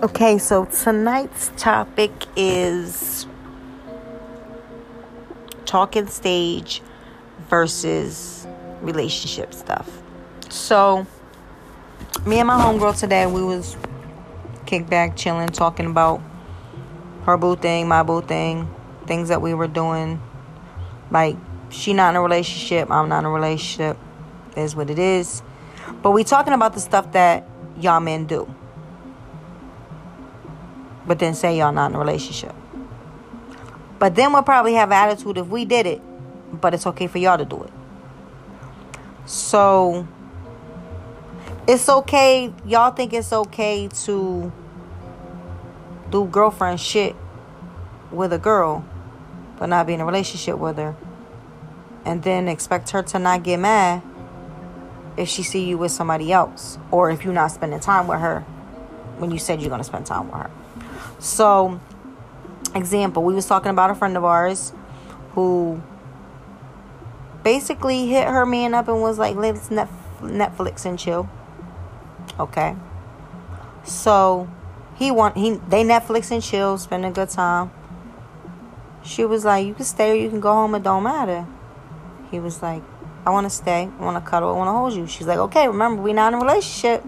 Okay, so tonight's topic is talking stage versus relationship stuff. So, me and my homegirl today, we was kick back, chilling, talking about her boo thing, my boo thing, things that we were doing. Like, she not in a relationship, I'm not in a relationship. Is what it is. But we talking about the stuff that y'all men do. But then say y'all not in a relationship. But then we'll probably have attitude if we did it. But it's okay for y'all to do it. So it's okay. Y'all think it's okay to do girlfriend shit with a girl, but not be in a relationship with her. And then expect her to not get mad if she see you with somebody else or if you're not spending time with her when you said you're going to spend time with her. So, example, we was talking about a friend of ours who basically hit her man up and was like, "Let's Netflix and chill." Okay. So, he want he they Netflix and chill, spend a good time. She was like, "You can stay or you can go home. It don't matter." He was like, I want to stay. I want to cuddle. I want to hold you. She's like, okay, remember, we not in a relationship.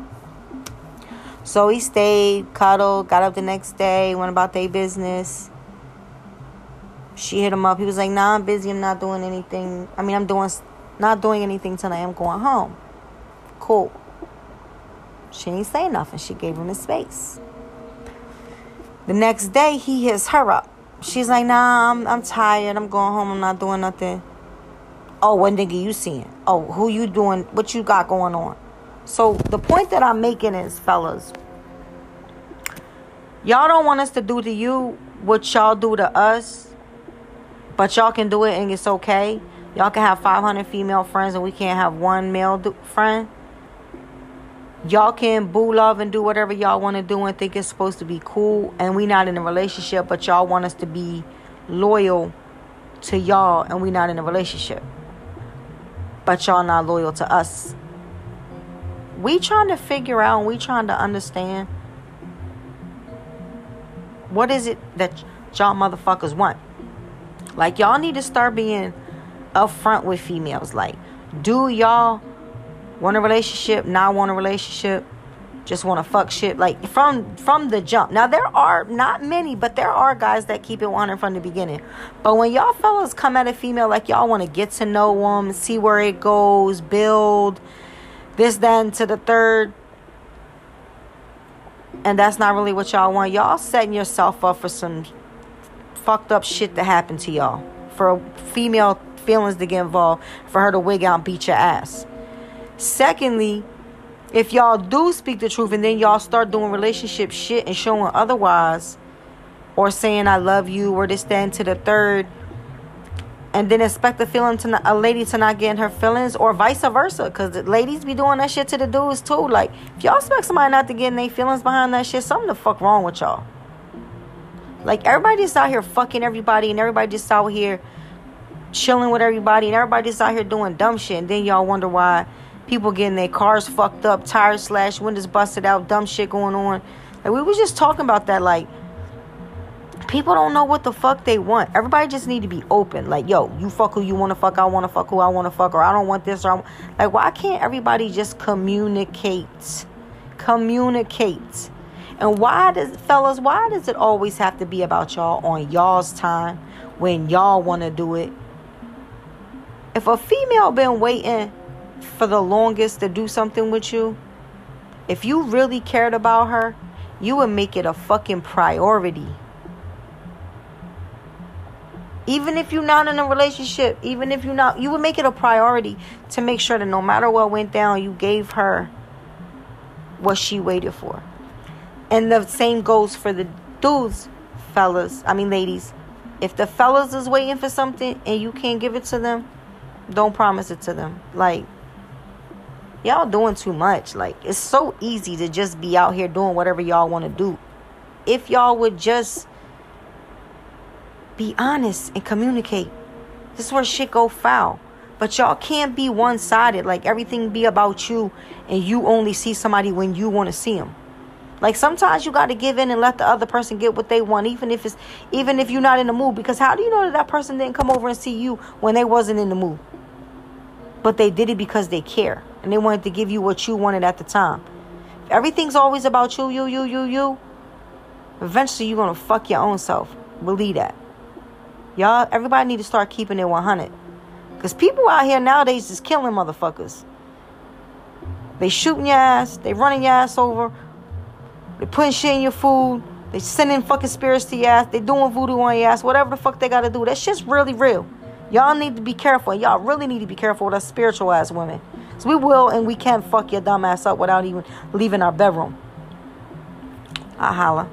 So he stayed, cuddled, got up the next day, went about their business. She hit him up. He was like, nah, I'm busy. I'm not doing anything. I mean, I'm doing, not doing anything tonight. I'm going home. Cool. She didn't say nothing. She gave him his space. The next day, he hits her up. She's like, nah, I'm, I'm tired. I'm going home. I'm not doing nothing. Oh, what nigga you seeing? Oh, who you doing? What you got going on? So the point that I'm making is, fellas, y'all don't want us to do to you what y'all do to us, but y'all can do it and it's okay. Y'all can have 500 female friends and we can't have one male do- friend. Y'all can boo love and do whatever y'all want to do and think it's supposed to be cool. And we not in a relationship, but y'all want us to be loyal to y'all and we not in a relationship but y'all not loyal to us. We trying to figure out, we trying to understand what is it that y'all motherfuckers want. Like y'all need to start being upfront with females. Like, do y'all want a relationship? Not want a relationship? just want to fuck shit like from from the jump. Now there are not many, but there are guys that keep it 100 from the beginning. But when y'all fellas come at a female like y'all want to get to know them, see where it goes, build this, then to the third, and that's not really what y'all want. Y'all setting yourself up for some fucked up shit to happen to y'all. For female feelings to get involved, for her to wig out and beat your ass. Secondly, if y'all do speak the truth and then y'all start doing relationship shit and showing otherwise, or saying I love you, or this, stand to the third, and then expect a feeling to not, a lady to not get in her feelings, or vice versa, because ladies be doing that shit to the dudes too. Like, if y'all expect somebody not to get in their feelings behind that shit, something the fuck wrong with y'all. Like, everybody just out here fucking everybody, and everybody just out here chilling with everybody, and everybody just out here doing dumb shit, and then y'all wonder why people getting their cars fucked up, tires slashed, windows busted out, dumb shit going on. Like we was just talking about that. Like people don't know what the fuck they want. Everybody just need to be open. Like yo, you fuck who you want to fuck. I want to fuck who I want to fuck, or I don't want this. Or I'm, like why can't everybody just communicate? Communicate. And why does fellas? Why does it always have to be about y'all on y'all's time when y'all want to do it? If a female been waiting for the longest to do something with you, if you really cared about her, you would make it a fucking priority. Even if you're not in a relationship, even if you're not, you would make it a priority to make sure that no matter what went down, you gave her what she waited for. And the same goes for the dudes, fellas. I mean, ladies. If the fellas is waiting for something and you can't give it to them, don't promise it to them. Like, y'all doing too much. Like it's so easy to just be out here doing whatever y'all want to do. If y'all would just be honest and communicate. This is where shit go foul. But y'all can't be one sided. Like everything be about you and you only see somebody when you want to see them. Like sometimes you got to give in and let the other person get what they want, even if it's even if you're not in the mood. Because how do you know that that person didn't come over and see you when they wasn't in the mood? But they did it because they care and they wanted to give you what you wanted at the time. If everything's always about you, you, you, you, you. Eventually, you're gonna fuck your own self. Believe that. Y'all, everybody need to start keeping it 100. Because people out here nowadays is killing motherfuckers. They shooting your ass. They running your ass over. They putting shit in your food. They sending fucking spirits to your ass. They doing voodoo on your ass. Whatever the fuck they gotta do. That shit's really real. Y'all need to be careful. Y'all really need to be careful with us spiritual ass women. So we will and we can fuck your dumb ass up without even leaving our bedroom. I holla.